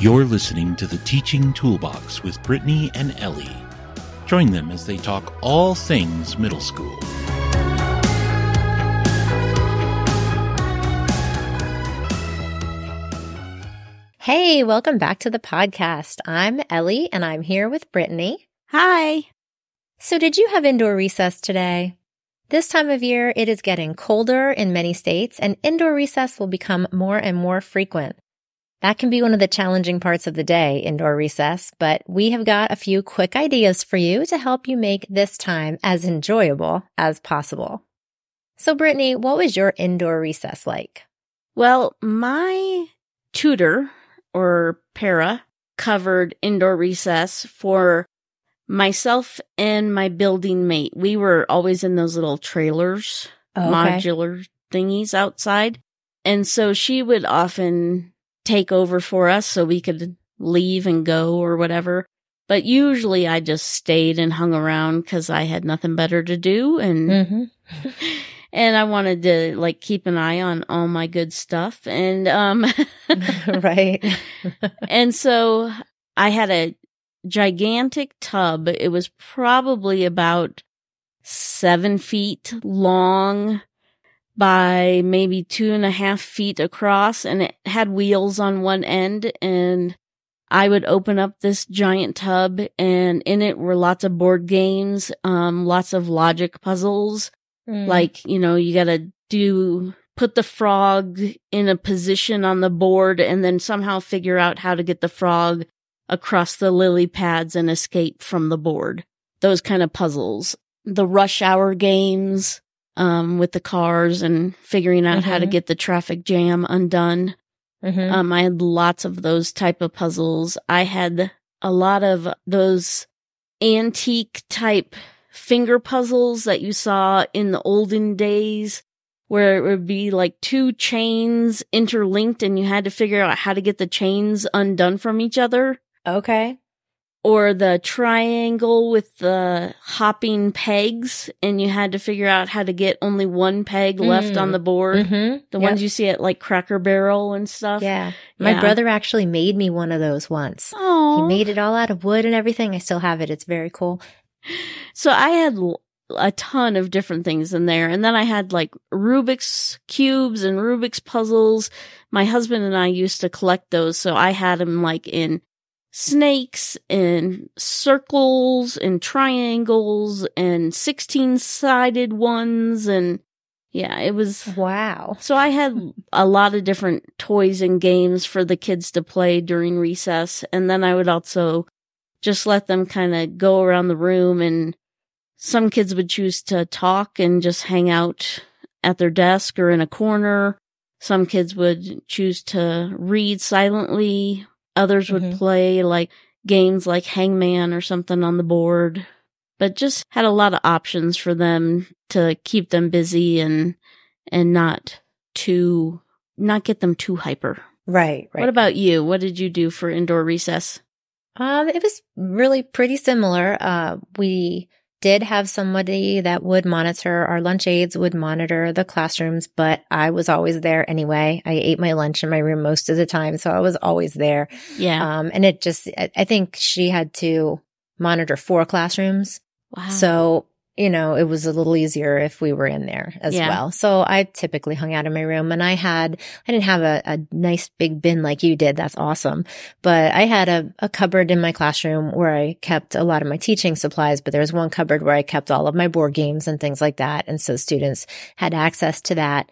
You're listening to the Teaching Toolbox with Brittany and Ellie. Join them as they talk all things middle school. Hey, welcome back to the podcast. I'm Ellie and I'm here with Brittany. Hi. So, did you have indoor recess today? This time of year, it is getting colder in many states and indoor recess will become more and more frequent. That can be one of the challenging parts of the day, indoor recess, but we have got a few quick ideas for you to help you make this time as enjoyable as possible. So, Brittany, what was your indoor recess like? Well, my tutor or para covered indoor recess for myself and my building mate. We were always in those little trailers, Oh, okay. modular thingies outside. And so she would often take over for us so we could leave and go or whatever. But usually I just stayed and hung around because I had nothing better to do and Mm-hmm. and I wanted to like keep an eye on all my good stuff and um right. and so I had a gigantic tub. It was probably about seven feet long by maybe two and a half feet across and it had wheels on one end and I would open up this giant tub and in it were lots of board games, um, lots of logic puzzles, Mm. like, you know, you gotta do, put the frog in a position on the board and then somehow figure out how to get the frog across the lily pads and escape from the board. Those kind of puzzles. The rush hour games, um, with the cars and figuring out how to Mhm. get the traffic jam undone. Mhm. Um, I had lots of those type of puzzles. I had a lot of those antique type finger puzzles that you saw in the olden days where it would be like two chains interlinked and you had to figure out how to get the chains undone from each other okay. Or the triangle with the hopping pegs and you had to figure out how to get only one peg left Mm. on the board. Mm-hmm. The ones you see at like Cracker Barrel and stuff. Yeah. My Yeah. brother actually made me one of those once. Oh, He made it all out of wood and everything. I still have it. It's very cool. So I had a ton of different things in there. And then I had like Rubik's cubes and Rubik's puzzles. My husband and I used to collect those. So I had them like in snakes and circles and triangles and 16 sided ones. And yeah, it was. Wow. So I had a lot of different toys and games for the kids to play during recess. And then I would also just let them kind of go around the room and some kids would choose to talk and just hang out at their desk or in a corner. Some kids would choose to read silently. Others would Mhm. play like games like Hangman or something on the board, but just had a lot of options for them to keep them busy and, and not too, not get them too hyper. Right. Right. What about you? What did you do for indoor recess? Um, it was really pretty similar. Uh, we did have somebody that would monitor our lunch aides would monitor the classrooms, but I was always there anyway. I ate my lunch in my room most of the time, so I was always there. Yeah. Um, and it just, I think she had to monitor four classrooms. wow. So, you know, it was a little easier if we were in there as Yeah. well. So I typically hung out in my room and I had, I didn't have a, a nice big bin like you did. That's awesome. But I had a, a cupboard in my classroom where I kept a lot of my teaching supplies, but there was one cupboard where I kept all of my board games and things like that. And so students had access to that.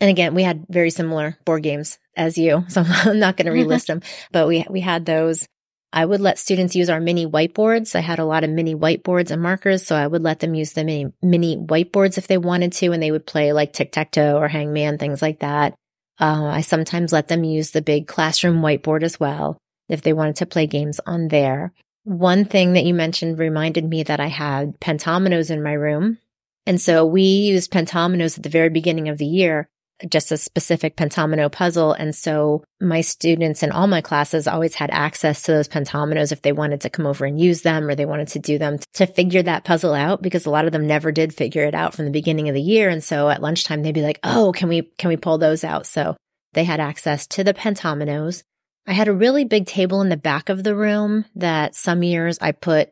And again, we had very similar board games as you. So I'm not going to relist them, but we, we had those. I would let students use our mini whiteboards. I had a lot of mini whiteboards and markers, so I would let them use the mini, mini whiteboards if they wanted to, and they would play like tic tac toe or hangman, things like that. Uh, I sometimes let them use the big classroom whiteboard as well if they wanted to play games on there. One thing that you mentioned reminded me that I had pentominoes in my room. And so we used pentominoes at the very beginning of the year just a specific pentomino puzzle. And so my students in all my classes always had access to those pentominoes if they wanted to come over and use them or they wanted to do them to figure that puzzle out because a lot of them never did figure it out from the beginning of the year. And so at lunchtime, they'd be like, Oh, can we, can we pull those out? So they had access to the pentominoes. I had a really big table in the back of the room that some years I put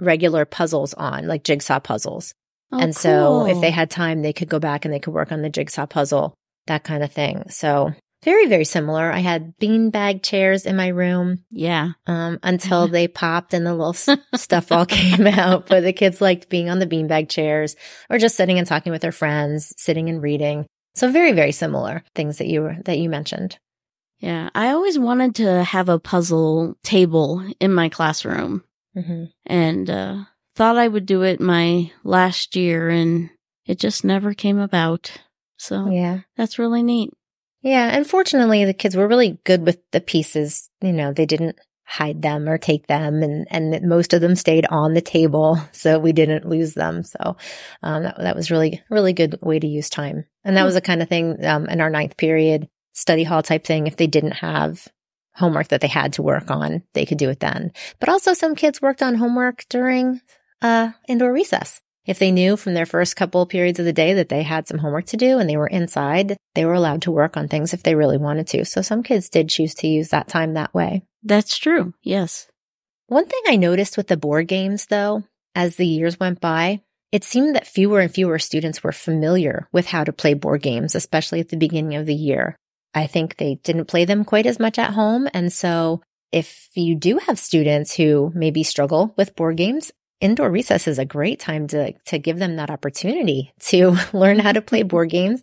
regular puzzles on, like jigsaw puzzles. Oh, and so if they had time, they could go back and they could work on the jigsaw puzzle, that kind of thing. So very, very similar. I had beanbag chairs in my room yeah. um, until they popped and the little stuff all came out. But the kids liked being on the beanbag chairs or just sitting and talking with their friends, sitting and reading. So very, very similar things that you that you mentioned. Yeah. I always wanted to have a puzzle table in my classroom hmm and uh, thought I would do it my last year, and it just never came about. So Yeah. that's really neat. Yeah. And fortunately, the kids were really good with the pieces. You know, they didn't hide them or take them and, and most of them stayed on the table. So we didn't lose them. So, um, that, that was really, really good way to use time. And that Hmm. was the kind of thing, um, in our ninth period study hall type thing. If they didn't have homework that they had to work on, they could do it then. But also some kids worked on homework during, uh, indoor recess. If they knew from their first couple periods of the day that they had some homework to do and they were inside, they were allowed to work on things if they really wanted to. So some kids did choose to use that time that way. That's true. Yes. One thing I noticed with the board games though, as the years went by, it seemed that fewer and fewer students were familiar with how to play board games, especially at the beginning of the year. I think they didn't play them quite as much at home. And so if you do have students who maybe struggle with board games, indoor recess is a great time to, to give them that opportunity to learn how to play board games,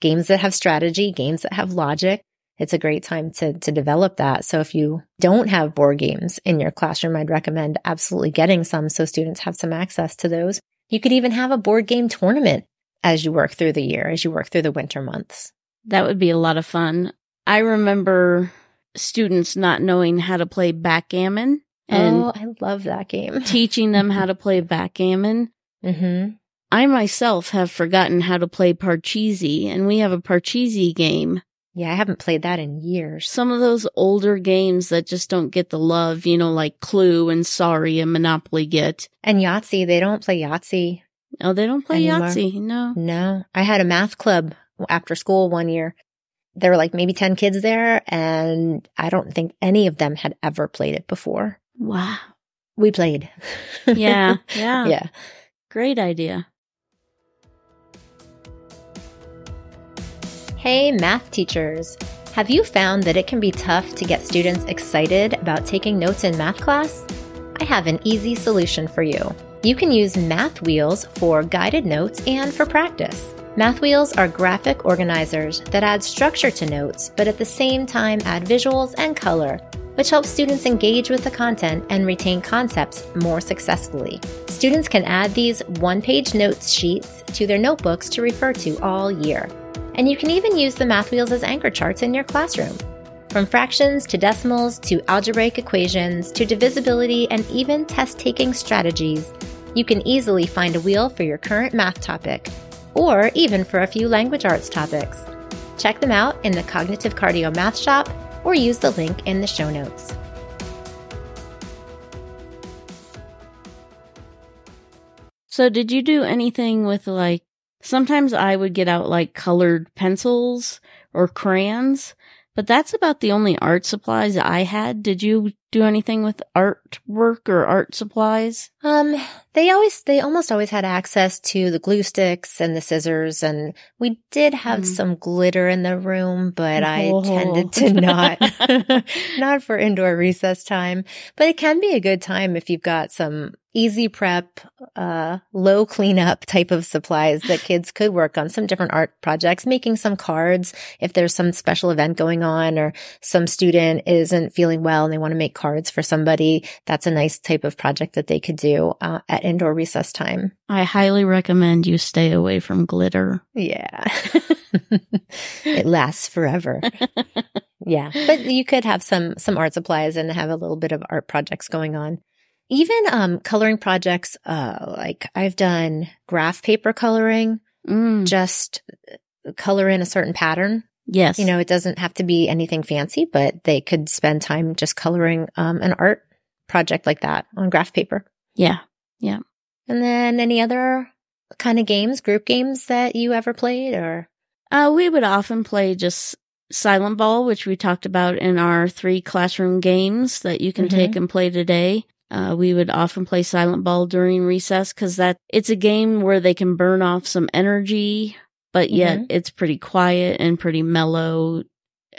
games that have strategy, games that have logic. It's a great time to, to develop that. So if you don't have board games in your classroom, I'd recommend absolutely getting some so students have some access to those. You could even have a board game tournament as you work through the year, as you work through the winter months. That would be a lot of fun. I remember students not knowing how to play backgammon and oh, I love that game. teaching them how to play backgammon. Mm-hmm. I myself have forgotten how to play Parcheesi, and we have a Parcheesi game. Yeah, I haven't played that in years. Some of those older games that just don't get the love, you know, like Clue and Sorry and Monopoly get. And Yahtzee, they don't play Yahtzee. Oh, they don't play Anymore. Yahtzee. No. No, I had a math club after school one year. There were like maybe 10 kids there, and I don't think any of them had ever played it before. Wow. We played. Yeah. Yeah. yeah. Great idea. Hey, math teachers. Have you found that it can be tough to get students excited about taking notes in math class? I have an easy solution for you. You can use Math Wheels for guided notes and for practice. Math Wheels are graphic organizers that add structure to notes, but at the same time add visuals and color, which helps students engage with the content and retain concepts more successfully. Students can add these one page notes sheets to their notebooks to refer to all year. And you can even use the math wheels as anchor charts in your classroom. From fractions to decimals to algebraic equations to divisibility and even test taking strategies, you can easily find a wheel for your current math topic or even for a few language arts topics. Check them out in the Cognitive Cardio Math Shop or use the link in the show notes. So, did you do anything with like, sometimes I would get out like colored pencils or crayons, but that's about the only art supplies I had. Did you do anything with artwork or art supplies? Um, they always, they almost always had access to the glue sticks and the scissors, and we did have Mm. some glitter in the room, but I Oh. tended to not, not for indoor recess time. But it can be a good time if you've got some easy prep, uh, low cleanup type of supplies that kids could work on some different art projects, making some cards if there's some special event going on or some student isn't feeling well and they want to make cards for somebody. That's a nice type of project that they could do uh, at indoor recess time. I highly recommend you stay away from glitter. Yeah. it lasts forever. yeah. But you could have some some art supplies and have a little bit of art projects going on. Even um coloring projects uh like I've done graph paper coloring, Mm, just color in a certain pattern. Yes. You know, it doesn't have to be anything fancy, but they could spend time just coloring um an art project like that on graph paper. yeah. Yeah. And then any other kind of games, group games that you ever played or Uh, we would often play just Silent Ball, which we talked about in our three classroom games that you can Mhm. take and play today. Uh, we would often play Silent Ball during recess because that it's a game where they can burn off some energy, but yet Mhm. it's pretty quiet and pretty mellow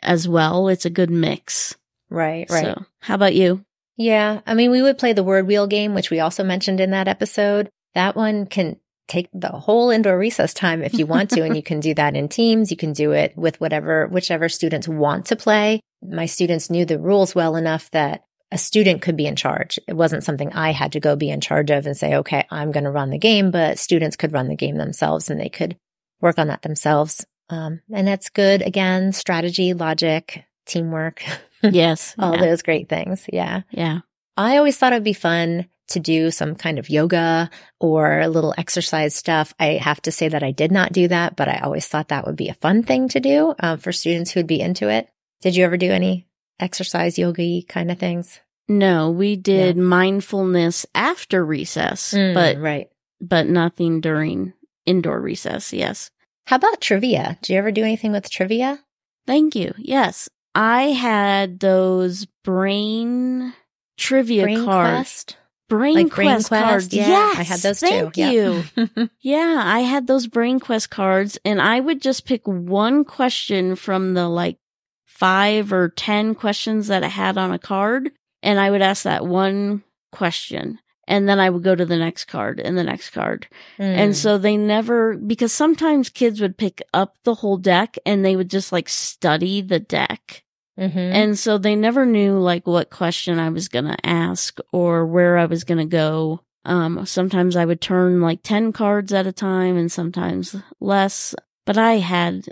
as well. It's a good mix. Right, right. So, how about you? Yeah. I mean, we would play the word wheel game, which we also mentioned in that episode. That one can take the whole indoor recess time if you want to, and you can do that in teams. You can do it with whatever, whichever students want to play. My students knew the rules well enough that a student could be in charge. It wasn't something I had to go be in charge of and say, okay, I'm going to run the game, but students could run the game themselves and they could work on that themselves. Um, and that's good. Again, strategy, logic, teamwork, yes. all yeah. those great things. Yeah. yeah. I always thought it would be fun to do some kind of yoga or a little exercise stuff. I have to say that I did not do that, but I always thought that would be a fun thing to do um, for students who would be into it. Did you ever do any exercise yoga kind of things? No, we did mindfulness after recess, but Mm, right. but nothing during indoor recess. Yes. How about trivia? Did you ever do anything with trivia? Thank you. Yes. I had those brain trivia Brain cards. Quest? Brain Like Brain Quest Quest? cards. Yeah, yes, I had those thank too. you. Yeah. yeah, I had those Brain Quest cards and I would just pick one question from the like five or 10 questions that I had on a card. And I would ask that one question. And then I would go to the next card and the next card. And Mm. so they never, because sometimes kids would pick up the whole deck and they would just like study the deck. Mhm. And so they never knew like what question I was going to ask or where I was going to go. Um, sometimes I would turn like 10 cards at a time and sometimes less, but I had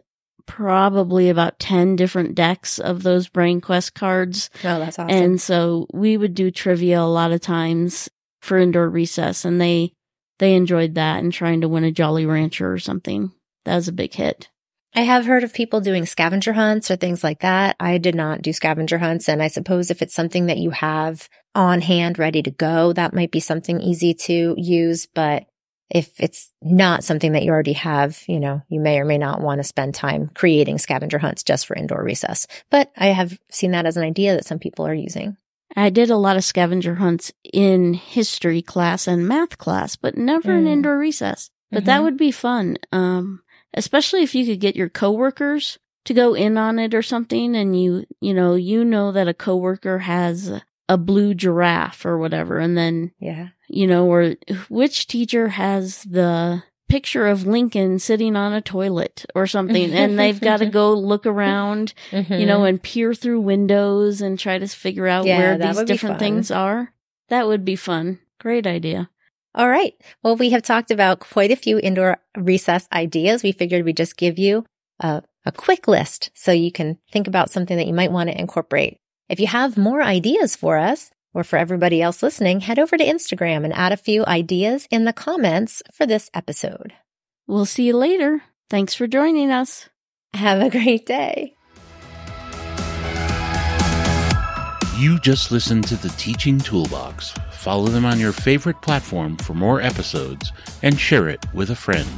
probably about 10 different decks of those Brain Quest cards. oh, that's awesome. And so we would do trivia a lot of times for indoor recess and they, they enjoyed that and trying to win a Jolly Rancher or something. That was a big hit. I have heard of people doing scavenger hunts or things like that. I did not do scavenger hunts. And I suppose if it's something that you have on hand ready to go, that might be something easy to use. But if it's not something that you already have, you know, you may or may not want to spend time creating scavenger hunts just for indoor recess. But I have seen that as an idea that some people are using. I did a lot of scavenger hunts in history class and math class, but never in Mm. indoor recess. But that Mhm. would be fun. Um, especially if you could get your coworkers to go in on it or something and you, you know, you know that a coworker has a blue giraffe or whatever. And then, Yeah. you know, or which teacher has the picture of Lincoln sitting on a toilet or something and they've got to go look around you know, and peer through windows and try to figure out Mm-hmm. Yeah, where these different things are. That would be fun. Great idea. All right. Well, we have talked about quite a few indoor recess ideas. We figured we'd just give you a, a quick list so you can think about something that you might want to incorporate. If you have more ideas for us or for everybody else listening, head over to Instagram and add a few ideas in the comments for this episode. We'll see you later. Thanks for joining us. Have a great day. You just listened to the Teaching Toolbox. Follow them on your favorite platform for more episodes and share it with a friend.